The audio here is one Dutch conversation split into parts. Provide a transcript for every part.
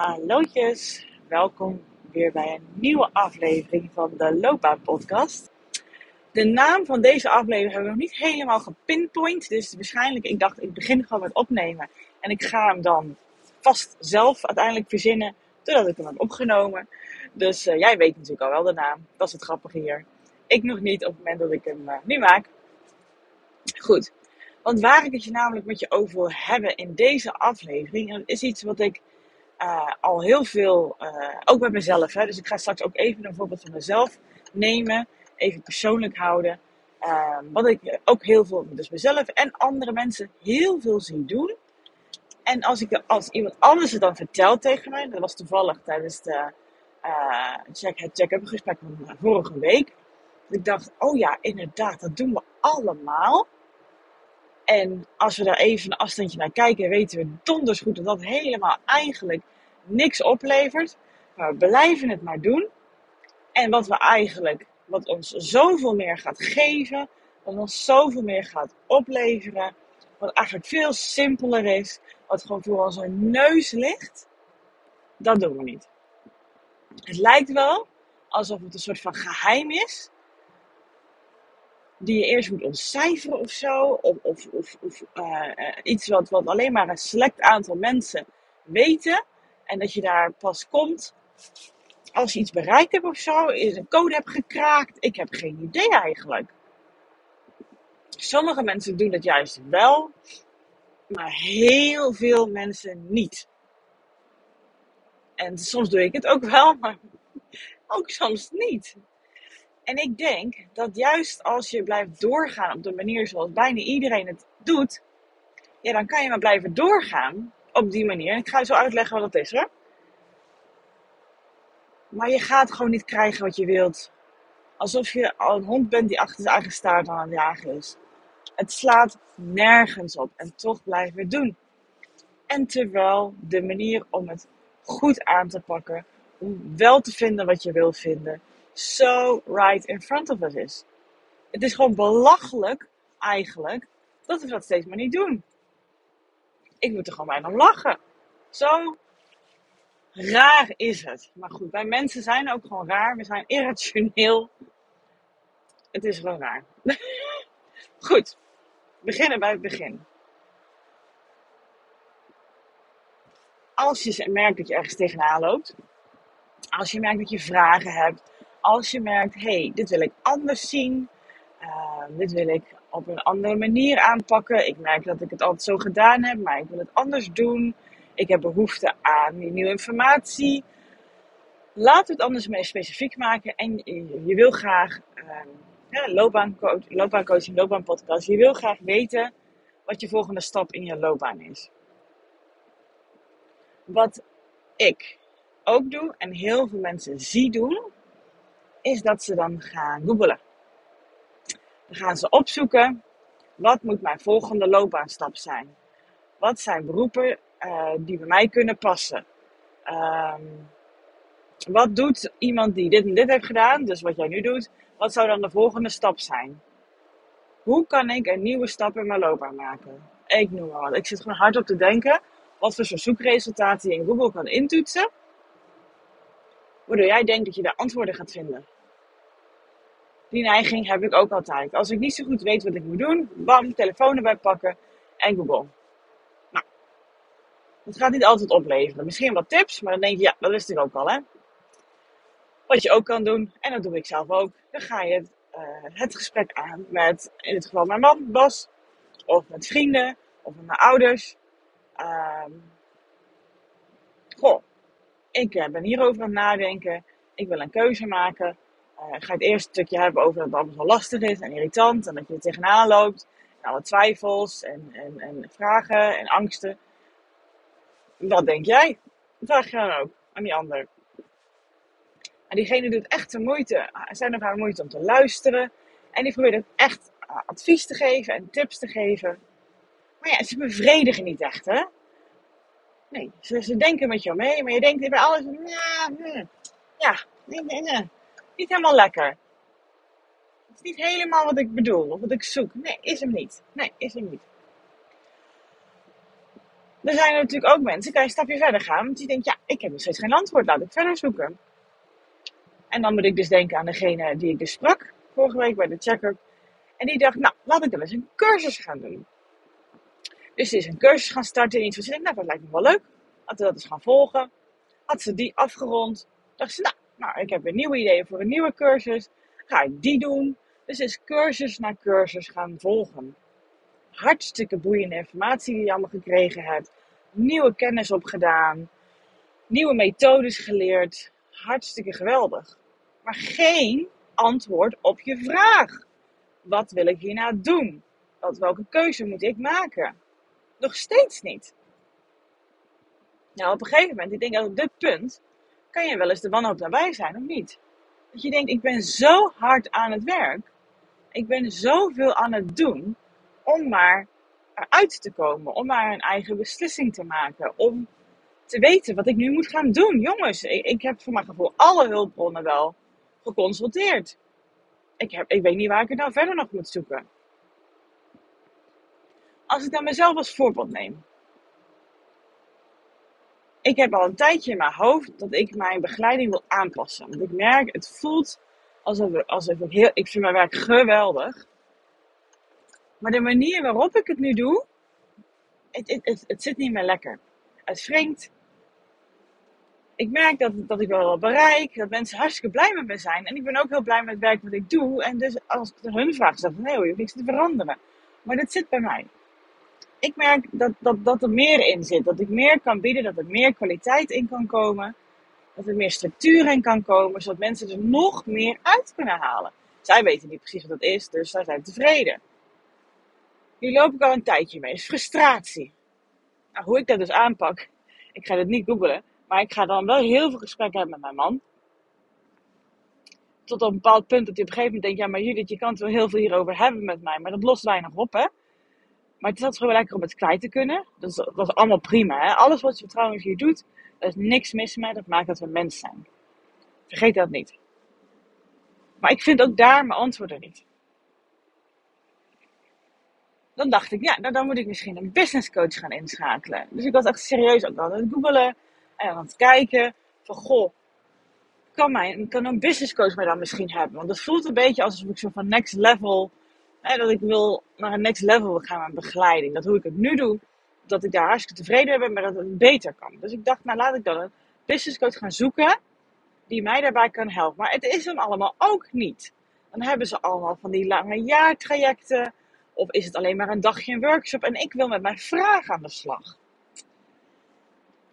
Hallootjes, welkom weer bij een nieuwe aflevering van de Loopbaan Podcast. De naam van deze aflevering hebben we nog niet helemaal gepinpoint, dus waarschijnlijk, ik dacht, ik begin gewoon met opnemen en ik ga hem dan vast zelf uiteindelijk verzinnen, totdat ik hem heb opgenomen. Dus uh, jij weet natuurlijk al wel de naam, dat is het grappige hier. Ik nog niet op het moment dat ik hem uh, nu maak. Goed, want waar ik het je namelijk met je over wil hebben in deze aflevering, en dat is iets wat ik uh, al heel veel, uh, ook bij mezelf. Hè, dus ik ga straks ook even een voorbeeld van mezelf nemen, even persoonlijk houden. Uh, wat ik ook heel veel, dus mezelf en andere mensen, heel veel zie doen. En als, ik, als iemand anders het dan vertelt tegen mij, dat was toevallig tijdens de uh, check, het check-up gesprek van vorige week. Dat ik dacht, oh ja, inderdaad, dat doen we allemaal. En als we daar even een afstandje naar kijken, weten we donders goed dat dat helemaal eigenlijk niks oplevert. Maar we blijven het maar doen. En wat we eigenlijk, wat ons zoveel meer gaat geven, wat ons zoveel meer gaat opleveren, wat eigenlijk veel simpeler is, wat gewoon voor onze neus ligt, dat doen we niet. Het lijkt wel alsof het een soort van geheim is, die je eerst moet ontcijferen of zo. Of, of, of, of uh, iets wat, wat alleen maar een select aantal mensen weten. En dat je daar pas komt als je iets bereikt hebt of zo. Is een code hebt gekraakt. Ik heb geen idee eigenlijk. Sommige mensen doen dat juist wel. Maar heel veel mensen niet. En soms doe ik het ook wel, maar ook soms niet. En ik denk dat juist als je blijft doorgaan op de manier zoals bijna iedereen het doet, ja, dan kan je maar blijven doorgaan op die manier. Ik ga je zo uitleggen wat dat is, hè? Maar je gaat gewoon niet krijgen wat je wilt. Alsof je al een hond bent die achter zijn eigen staart aan het jagen is. Het slaat nergens op en toch blijven we het doen. En terwijl de manier om het goed aan te pakken, om wel te vinden wat je wil vinden, so right in front of us is. Het is gewoon belachelijk, eigenlijk, dat we dat steeds maar niet doen. Ik moet er gewoon bijna om lachen. Zo raar is het. Maar goed, wij mensen zijn ook gewoon raar. We zijn irrationeel. Het is gewoon raar. goed, beginnen bij het begin. Als je merkt dat je ergens tegenaan loopt, als je merkt dat je vragen hebt, als je merkt, hé, hey, dit wil ik anders zien, uh, dit wil ik op een andere manier aanpakken. Ik merk dat ik het altijd zo gedaan heb, maar ik wil het anders doen. Ik heb behoefte aan nieuwe informatie. Laat het anders mee specifiek maken. En je, wil graag uh, ja, loopbaancoach, loopbaancoaching, loopbaanpodcast. Je wil graag weten wat je volgende stap in je loopbaan is. Wat ik ook doe en heel veel mensen zie doen, is dat ze dan gaan googlen. Dan gaan ze opzoeken, wat moet mijn volgende loopbaanstap zijn? Wat zijn beroepen uh, die bij mij kunnen passen? Um, wat doet iemand die dit en dit heeft gedaan, dus wat jij nu doet, wat zou dan de volgende stap zijn? Hoe kan ik een nieuwe stap in mijn loopbaan maken? Ik noem maar wat. Ik zit gewoon hard op te denken wat voor zoekresultaten je in Google kan intoetsen waardoor jij denkt dat je daar antwoorden gaat vinden. Die neiging heb ik ook altijd. Als ik niet zo goed weet wat ik moet doen, bam, telefoon erbij pakken en Google. Nou, dat gaat niet altijd opleveren. Misschien wat tips, maar dan denk je, ja, dat wist ik ook al, hè. Wat je ook kan doen, en dat doe ik zelf ook, dan ga je het, uh, het gesprek aan met, in dit geval mijn man, Bas, of met vrienden, of met mijn ouders. Uh, goh, ik eh, ben hierover aan het nadenken. Ik wil een keuze maken. Uh, ik ga het eerste stukje hebben over dat het allemaal lastig is en irritant. En dat je er tegenaan loopt. En alle twijfels en, en, en vragen en angsten. Wat denk jij? vraag je dan ook aan die ander. En diegene doet echt de moeite, zijn er haar moeite om te luisteren. En die probeert echt advies te geven en tips te geven. Maar ja, ze bevredigen niet echt, hè? Nee, ze, denken met jou mee, maar je denkt bij alles, ja, hm, ja nee, nee, niet helemaal lekker. Het is niet helemaal wat ik bedoel, of wat ik zoek. Nee, is hem niet. Nee, is hem niet. er zijn natuurlijk ook mensen, kan je een stapje verder gaan, want die denken, ja, ik heb nog steeds geen antwoord, laat ik verder zoeken. En dan moet ik dus denken aan degene die ik dus sprak vorige week bij de check-up. En die dacht, nou, laat ik dan eens een cursus gaan doen. Dus die is een cursus gaan starten in iets van, nou, dat lijkt me wel leuk. Laten we dat eens gaan volgen. Had ze die afgerond, dacht ze, nou, nou, ik heb weer nieuwe ideeën voor een nieuwe cursus. Ga ik die doen. Dus is cursus na cursus gaan volgen. Hartstikke boeiende informatie die je allemaal gekregen hebt. Nieuwe kennis opgedaan. Nieuwe methodes geleerd. Hartstikke geweldig. Maar geen antwoord op je vraag. Wat wil ik hierna doen? Wat, welke keuze moet ik maken? Nog steeds niet. Nou, op een gegeven moment, ik denk dat op dit punt, kan je wel eens de wanhoop nabij zijn, of niet? Dat je denkt, ik ben zo hard aan het werk. Ik ben zoveel aan het doen om maar eruit te komen. Om maar een eigen beslissing te maken. Om te weten wat ik nu moet gaan doen. Jongens, ik, heb voor mijn gevoel alle hulpbronnen wel geconsulteerd. Ik, heb, ik weet niet waar ik het nou verder nog moet zoeken. Als ik dan mezelf als voorbeeld neem. Ik heb al een tijdje in mijn hoofd dat ik mijn begeleiding wil aanpassen. Want ik merk, het voelt alsof, alsof ik heel... Ik vind mijn werk geweldig. Maar de manier waarop ik het nu doe, het, het, het, zit niet meer lekker. Het wringt. Ik merk dat, dat ik wel bereik, dat mensen hartstikke blij met me zijn. En ik ben ook heel blij met het werk wat ik doe. En dus als ik hun vraag, zeg van nee hoor, je hoeft niks te veranderen. Maar dat zit bij mij. Ik merk dat, dat, dat er meer in zit. Dat ik meer kan bieden, dat er meer kwaliteit in kan komen. Dat er meer structuur in kan komen, zodat mensen er nog meer uit kunnen halen. Zij weten niet precies wat dat is, dus zij zijn tevreden. Hier loop ik al een tijdje mee. is frustratie. Nou, hoe ik dat dus aanpak, ik ga het niet googelen, maar ik ga dan wel heel veel gesprekken hebben met mijn man. Tot op een bepaald punt dat hij op een gegeven moment denkt, ja maar Judith, je kan het wel heel veel hierover hebben met mij, maar dat lost weinig op hè. Maar het is altijd gewoon lekker om het kwijt te kunnen. Dat is, dat is allemaal prima hè. Alles wat je trouwens hier doet, er is niks mis mee, dat maakt dat we mens zijn. Vergeet dat niet. Maar ik vind ook daar mijn antwoorden niet dan dacht ik, ja, nou, dan moet ik misschien een business coach gaan inschakelen. Dus ik was echt serieus ook aan het googelen en aan het kijken van, goh, kan, mijn, kan een business coach mij dan misschien hebben? Want het voelt een beetje alsof ik zo van next level, dat ik wil naar een next level gaan met begeleiding. Dat hoe ik het nu doe, dat ik daar hartstikke tevreden ben, maar dat het beter kan. Dus ik dacht, nou laat ik dan een business coach gaan zoeken die mij daarbij kan helpen. Maar het is hem allemaal ook niet. Dan hebben ze allemaal van die lange jaartrajecten of is het alleen maar een dagje een workshop en ik wil met mijn vraag aan de slag?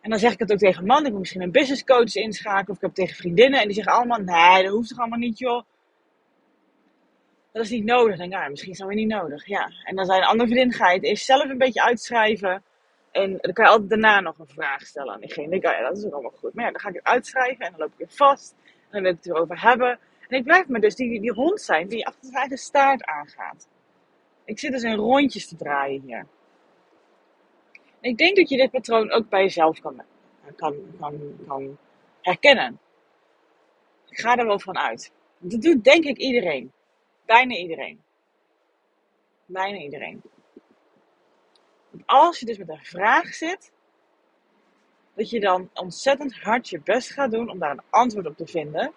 En dan zeg ik het ook tegen man, ik moet misschien een business coach inschakelen. Of ik heb tegen vriendinnen en die zeggen allemaal, nee, dat hoeft toch allemaal niet joh. Dat is niet nodig. Denk ik, ja, misschien is dat weer niet nodig. Ja. En dan zijn andere vriendin, ga je het eerst zelf een beetje uitschrijven. En dan kan je altijd daarna nog een vraag stellen aan diegene. Dan denk ik, ja, dat is ook allemaal goed. Maar ja, dan ga ik het uitschrijven en dan loop ik weer vast. En dan wil ik het erover hebben. En ik blijf me dus die, die hond zijn die achter zijn eigen staart aangaat. Ik zit dus in rondjes te draaien hier. ik denk dat je dit patroon ook bij jezelf kan, kan, kan, kan herkennen. Ik ga er wel van uit. Dat doet denk ik iedereen. Bijna iedereen. Bijna iedereen. Als je dus met een vraag zit, dat je dan ontzettend hard je best gaat doen om daar een antwoord op te vinden.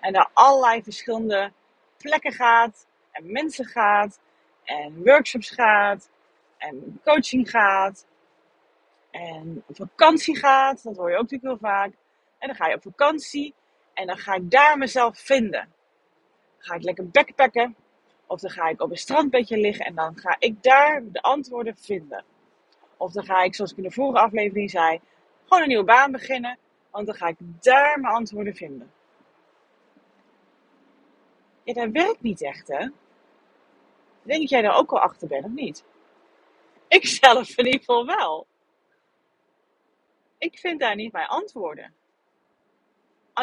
En naar allerlei verschillende plekken gaat en mensen gaat en workshops gaat en coaching gaat en vakantie gaat. Dat hoor je ook natuurlijk heel vaak. En dan ga je op vakantie en dan ga ik daar mezelf vinden. Ga ik lekker backpacken of dan ga ik op een strandbedje liggen en dan ga ik daar de antwoorden vinden. Of dan ga ik, zoals ik in de vorige aflevering zei, gewoon een nieuwe baan beginnen, want dan ga ik daar mijn antwoorden vinden. Ja, dat werkt niet echt, hè? denk dat jij daar ook al achter bent, of niet? Ik zelf in ieder geval wel. Ik vind daar niet mijn antwoorden.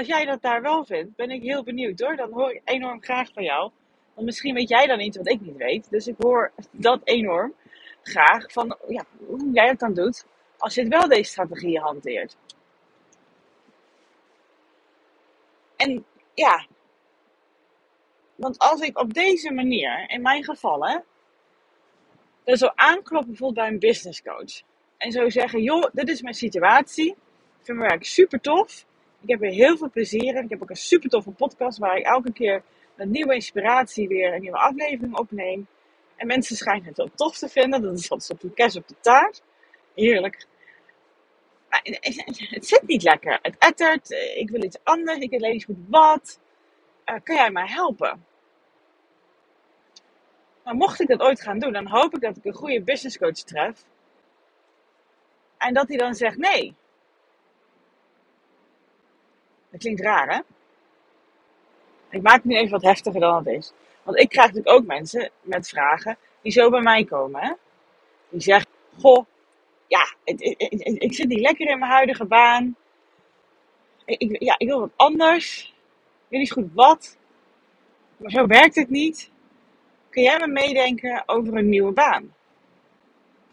Als jij dat daar wel vindt, ben ik heel benieuwd hoor. Dan hoor ik enorm graag van jou. Want misschien weet jij dan iets wat ik niet weet. Dus ik hoor dat enorm graag van ja, hoe jij het dan doet. Als je het wel deze strategieën hanteert. En ja, want als ik op deze manier, in mijn geval, hè, er zo aanklop bijvoorbeeld bij een business coach. En zo zeggen, joh, dit is mijn situatie. Ik vind mijn werk super tof. Ik heb er heel veel plezier in. Ik heb ook een super toffe podcast waar ik elke keer met nieuwe inspiratie weer een nieuwe aflevering opneem. En mensen schijnen het wel tof te vinden. Dat is wat op de kerst op de taart. Heerlijk. Maar het zit niet lekker. Het ettert. Ik wil iets anders. Ik weet niet goed wat. Uh, kan jij mij helpen? Maar mocht ik dat ooit gaan doen, dan hoop ik dat ik een goede business coach tref. En dat hij dan zegt nee. Dat klinkt raar, hè? Ik maak het nu even wat heftiger dan het is. Want ik krijg natuurlijk ook mensen met vragen die zo bij mij komen. Hè? Die zeggen, goh, ja, ik, zit niet lekker in mijn huidige baan. Ik, ja, ik wil wat anders. Ik weet niet goed wat. Maar zo werkt het niet. Kun jij me meedenken over een nieuwe baan?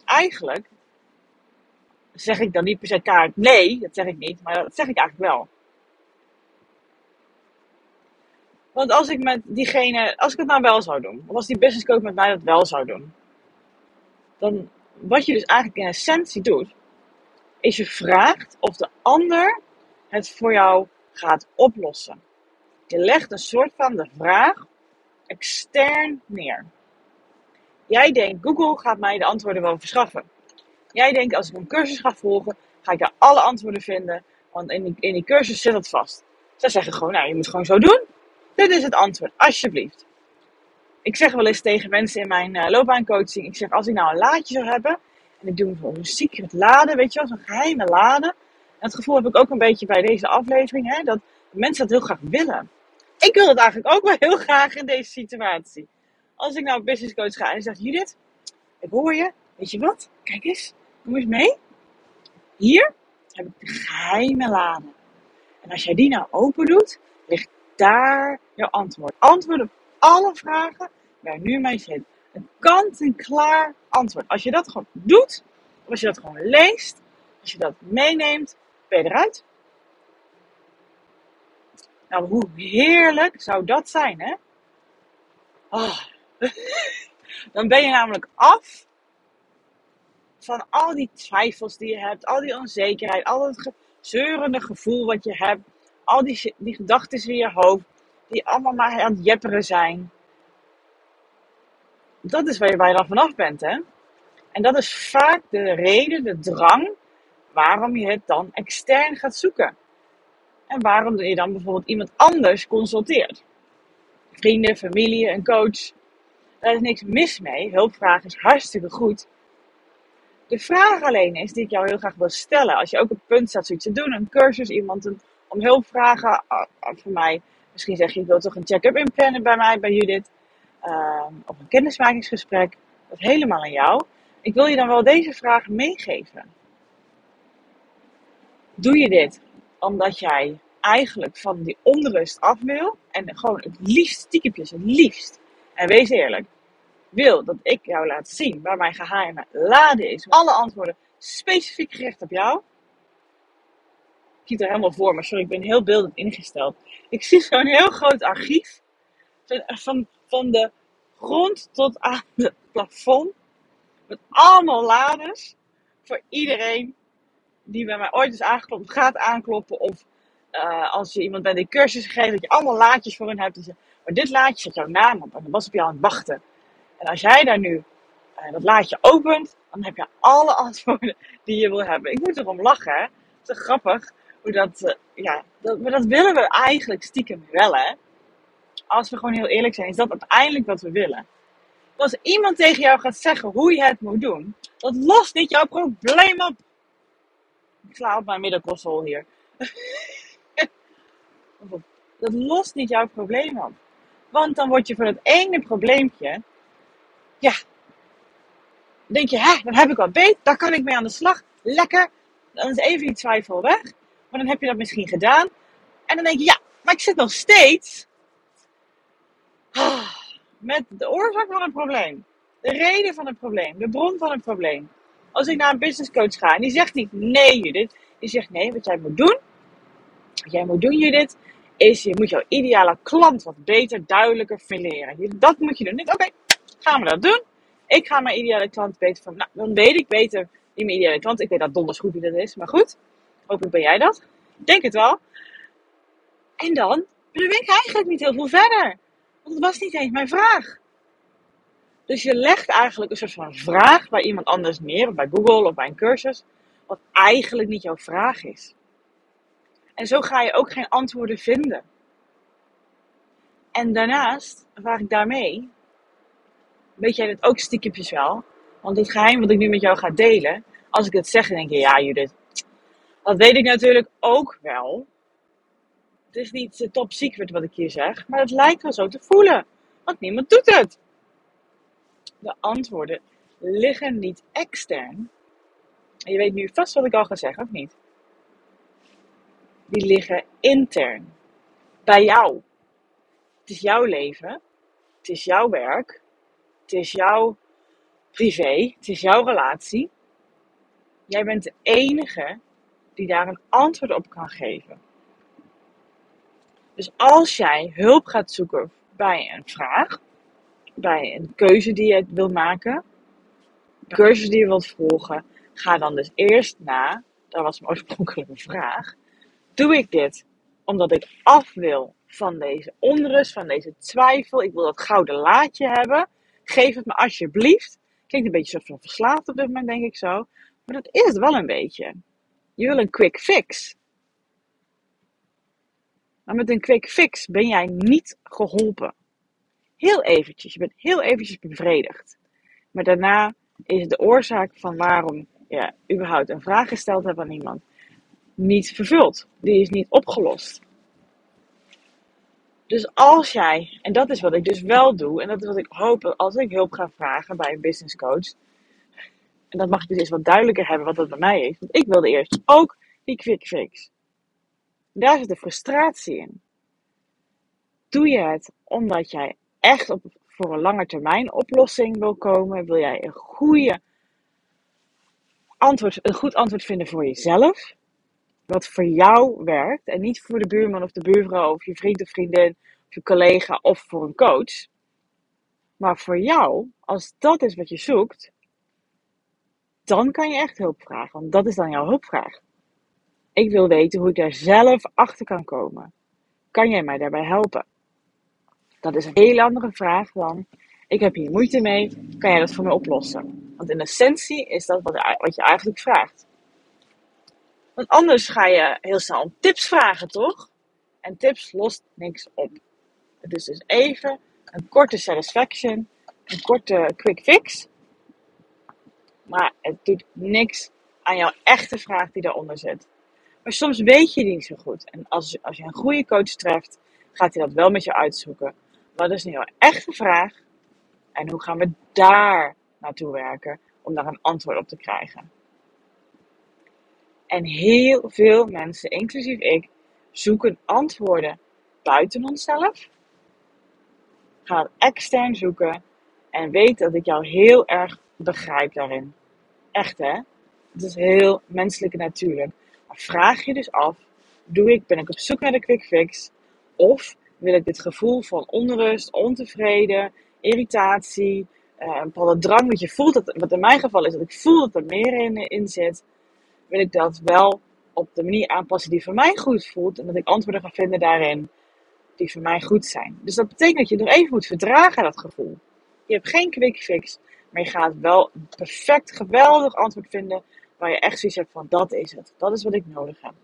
Eigenlijk zeg ik dan niet per se kaart nee, dat zeg ik niet, maar dat zeg ik eigenlijk wel. Want als ik met diegene, als ik het nou wel zou doen, of als die business coach met mij dat wel zou doen, dan wat je dus eigenlijk in essentie doet, is je vraagt of de ander het voor jou gaat oplossen. Je legt een soort van de vraag extern neer. Jij denkt, Google gaat mij de antwoorden wel verschaffen. Jij denkt, als ik een cursus ga volgen, ga ik daar alle antwoorden vinden, want in die, in die cursus zit het vast. Zij zeggen gewoon, nou, je moet gewoon zo doen. Dit is het antwoord, alsjeblieft. Ik zeg wel eens tegen mensen in mijn uh, loopbaancoaching, ik zeg, als ik nou een laadje zou hebben, en ik doe een secret laden, weet je wel, zo'n geheime laden. En het gevoel heb ik ook een beetje bij deze aflevering, hè, dat mensen dat heel graag willen. Ik wil het eigenlijk ook wel heel graag in deze situatie. Als ik nou business coach ga en zeg, Judith, ik hoor je, weet je wat, kijk eens, kom eens mee. Hier heb ik de geheime laden. En als jij die nou open doet, daar jouw antwoord. Antwoord op alle vragen waar nu mee zit. Een kant-en-klaar antwoord. Als je dat gewoon doet, of als je dat gewoon leest, als je dat meeneemt, ben je eruit. Nou, hoe heerlijk zou dat zijn, hè? Oh. Dan ben je namelijk af van al die twijfels die je hebt, al die onzekerheid, al het zeurende gevoel wat je hebt, al die, die gedachten in je hoofd, die allemaal maar aan het jepperen zijn. Dat is waar je, waar je dan vanaf bent, hè? En dat is vaak de reden, de drang, waarom je het dan extern gaat zoeken. En waarom je dan bijvoorbeeld iemand anders consulteert. Vrienden, familie, een coach. Daar is niks mis mee. Hulpvraag is hartstikke goed. De vraag alleen is die ik jou heel graag wil stellen. Als je ook op punt staat zoiets te doen, een cursus, iemand een, om hulp vragen. Voor mij, misschien zeg je, ik wil toch een check-up inplannen bij mij, bij Judith. Uh, of een kennismakingsgesprek. Dat is helemaal aan jou. Ik wil je dan wel deze vraag meegeven. Doe je dit omdat jij eigenlijk van die onrust af wil. En gewoon het liefst, stiekempjes, het liefst. En wees eerlijk. Wil dat ik jou laat zien waar mijn geheime lade is. Alle antwoorden specifiek gericht op jou. Ik het er helemaal voor, maar sorry, ik ben heel beeldend ingesteld. Ik zie zo'n heel groot archief. Van, van de grond tot aan het plafond. Met allemaal lades. Voor iedereen die bij mij ooit is aangeklopt, gaat aankloppen. Of uh, als je iemand bij die cursus geeft, dat je allemaal laadjes voor hen hebt. Maar dit laadje zet jouw naam op. En dan was op jou aan het wachten. En als jij daar nu uh, dat laadje opent, dan heb je alle antwoorden die je wil hebben. Ik moet erom lachen, hè. Het is grappig. Dat, uh, ja, dat, maar dat willen we eigenlijk stiekem wel, hè. Als we gewoon heel eerlijk zijn, is dat uiteindelijk wat we willen. Als iemand tegen jou gaat zeggen hoe je het moet doen, dat lost niet jouw probleem op. Ik sla op mijn middenkostel hier. dat lost niet jouw probleem op. Want dan word je voor het ene probleempje, ja, denk je, hè, dan heb ik wat beet, daar kan ik mee aan de slag. Lekker, dan is even die twijfel weg. Maar dan heb je dat misschien gedaan. En dan denk je, ja, maar ik zit nog steeds met de oorzaak van het probleem. De reden van het probleem. De bron van het probleem. Als ik naar een business coach ga en die zegt niet nee Judith. Die zegt nee, wat jij moet doen. Wat jij moet doen Judith. Is je moet jouw ideale klant wat beter, duidelijker fileren. Dat moet je doen. Oké, gaan we dat doen. Ik ga mijn ideale klant beter van. Nou, dan weet ik beter Niet mijn ideale klant. Ik weet dat donders goed wie dat is. Maar goed, hopelijk ben jij dat. Denk het wel. En dan ben ik eigenlijk niet heel veel verder. Want het was niet eens mijn vraag. Dus je legt eigenlijk een soort van vraag bij iemand anders neer, bij Google of bij een cursus, wat eigenlijk niet jouw vraag is. En zo ga je ook geen antwoorden vinden. En daarnaast vraag ik daarmee, weet jij dat ook stiekempjes wel? Want het geheim wat ik nu met jou ga delen, als ik het zeg, dan denk je, ja Judith, dat weet ik natuurlijk ook wel. Het is niet top secret wat ik hier zeg, maar het lijkt wel zo te voelen. Want niemand doet het. De antwoorden liggen niet extern. En je weet nu vast wat ik al ga zeggen, of niet? Die liggen intern. Bij jou. Het is jouw leven. Het is jouw werk. Het is jouw privé. Het is jouw relatie. Jij bent de enige die daar een antwoord op kan geven. Dus als jij hulp gaat zoeken bij een vraag, bij een keuze die je wilt maken, een cursus die je wilt volgen, ga dan dus eerst na, dat was mijn oorspronkelijke vraag, doe ik dit omdat ik af wil van deze onrust, van deze twijfel, ik wil dat gouden laadje hebben, geef het me alsjeblieft. Klinkt een beetje soort van verslaafd op dit moment, denk ik zo. Maar dat is het wel een beetje. Je wil een quick fix. Maar met een quick fix ben jij niet geholpen. Heel eventjes. Je bent heel eventjes bevredigd. Maar daarna is de oorzaak van waarom je überhaupt een vraag gesteld hebt aan iemand niet vervuld. Die is niet opgelost. Dus als jij, en dat is wat ik dus wel doe, en dat is wat ik hoop als ik hulp ga vragen bij een business coach. En dat mag ik dus eens wat duidelijker hebben wat dat bij mij is. Want ik wilde eerst ook die quick fix. Daar zit de frustratie in. Doe je het omdat jij echt op, voor een lange termijn oplossing wil komen? Wil jij een goede antwoord, een goed antwoord vinden voor jezelf? Wat voor jou werkt en niet voor de buurman of de buurvrouw of je vriend of vriendin of je collega of voor een coach. Maar voor jou, als dat is wat je zoekt, dan kan je echt hulp vragen. Want dat is dan jouw hulpvraag. Ik wil weten hoe ik daar zelf achter kan komen. Kan jij mij daarbij helpen? Dat is een hele andere vraag dan: ik heb hier moeite mee, kan jij dat voor me oplossen? Want in essentie is dat wat je eigenlijk vraagt. Want anders ga je heel snel om tips vragen, toch? En tips lost niks op. Het is dus even een korte satisfaction, een korte quick fix. Maar het doet niks aan jouw echte vraag die daaronder zit. Maar soms weet je die niet zo goed. En als, als je een goede coach treft, gaat hij dat wel met je uitzoeken. Wat is nu jouw echte vraag? En hoe gaan we daar naartoe werken om daar een antwoord op te krijgen? En heel veel mensen, inclusief ik, zoeken antwoorden buiten onszelf. Gaan extern zoeken en weet dat ik jou heel erg begrijp daarin. Echt hè? Het is heel menselijk en natuurlijk. Maar vraag je dus af, doe ik, ben ik op zoek naar de quick fix? Of wil ik dit gevoel van onrust, ontevreden, irritatie, eh, een bepaalde drang, dat je voelt, dat, wat in mijn geval is dat ik voel dat er meer in, in zit, wil ik dat wel op de manier aanpassen die voor mij goed voelt en dat ik antwoorden ga vinden daarin die voor mij goed zijn. Dus dat betekent dat je nog even moet verdragen dat gevoel. Je hebt geen quick fix, maar je gaat wel een perfect, geweldig antwoord vinden waar je echt zoiets hebt van dat is het. Dat is wat ik nodig heb.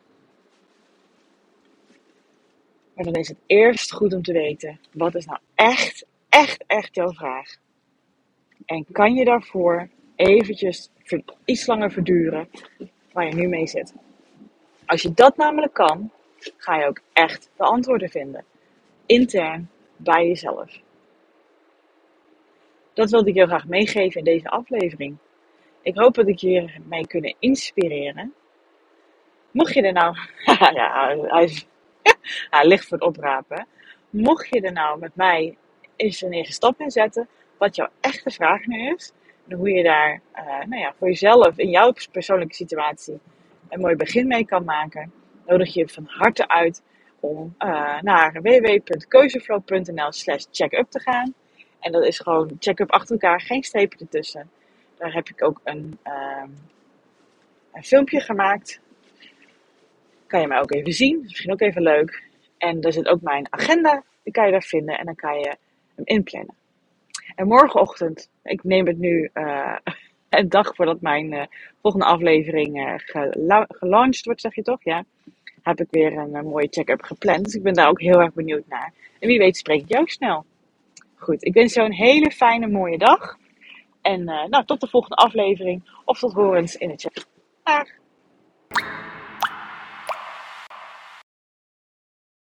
Maar dan is het eerst goed om te weten, wat is nou echt, echt, echt jouw vraag? En kan je daarvoor eventjes iets langer verduren waar je nu mee zit? Als je dat namelijk kan, ga je ook echt de antwoorden vinden. Intern bij jezelf. Dat wilde ik heel graag meegeven in deze aflevering. Ik hoop dat ik je hiermee kunnen inspireren. Mocht je er nou, ja, hij, is, hij ligt voor het oprapen. Mocht je er nou met mij eens een eerste stap in zetten, wat jouw echte vraag nu is, en hoe je daar uh, nou ja, voor jezelf in jouw persoonlijke situatie een mooi begin mee kan maken, nodig je van harte uit om uh, naar www.keuzeflow.nl slash checkup te gaan. En dat is gewoon check-up achter elkaar, geen strepen ertussen. Daar heb ik ook een, uh, een filmpje gemaakt. Kan je mij ook even zien. Misschien ook even leuk. En daar zit ook mijn agenda. Die kan je daar vinden. En dan kan je hem inplannen. En morgenochtend, ik neem het nu uh, een dag voordat mijn uh, volgende aflevering uh, gela gelaunched wordt, zeg je toch? Ja. Heb ik weer een, mooie check-up gepland. Dus ik ben daar ook heel erg benieuwd naar. En wie weet spreek ik jou snel. Goed, ik wens jou een hele fijne, mooie dag. En eh, nou, tot de volgende aflevering of tot horens in het chat.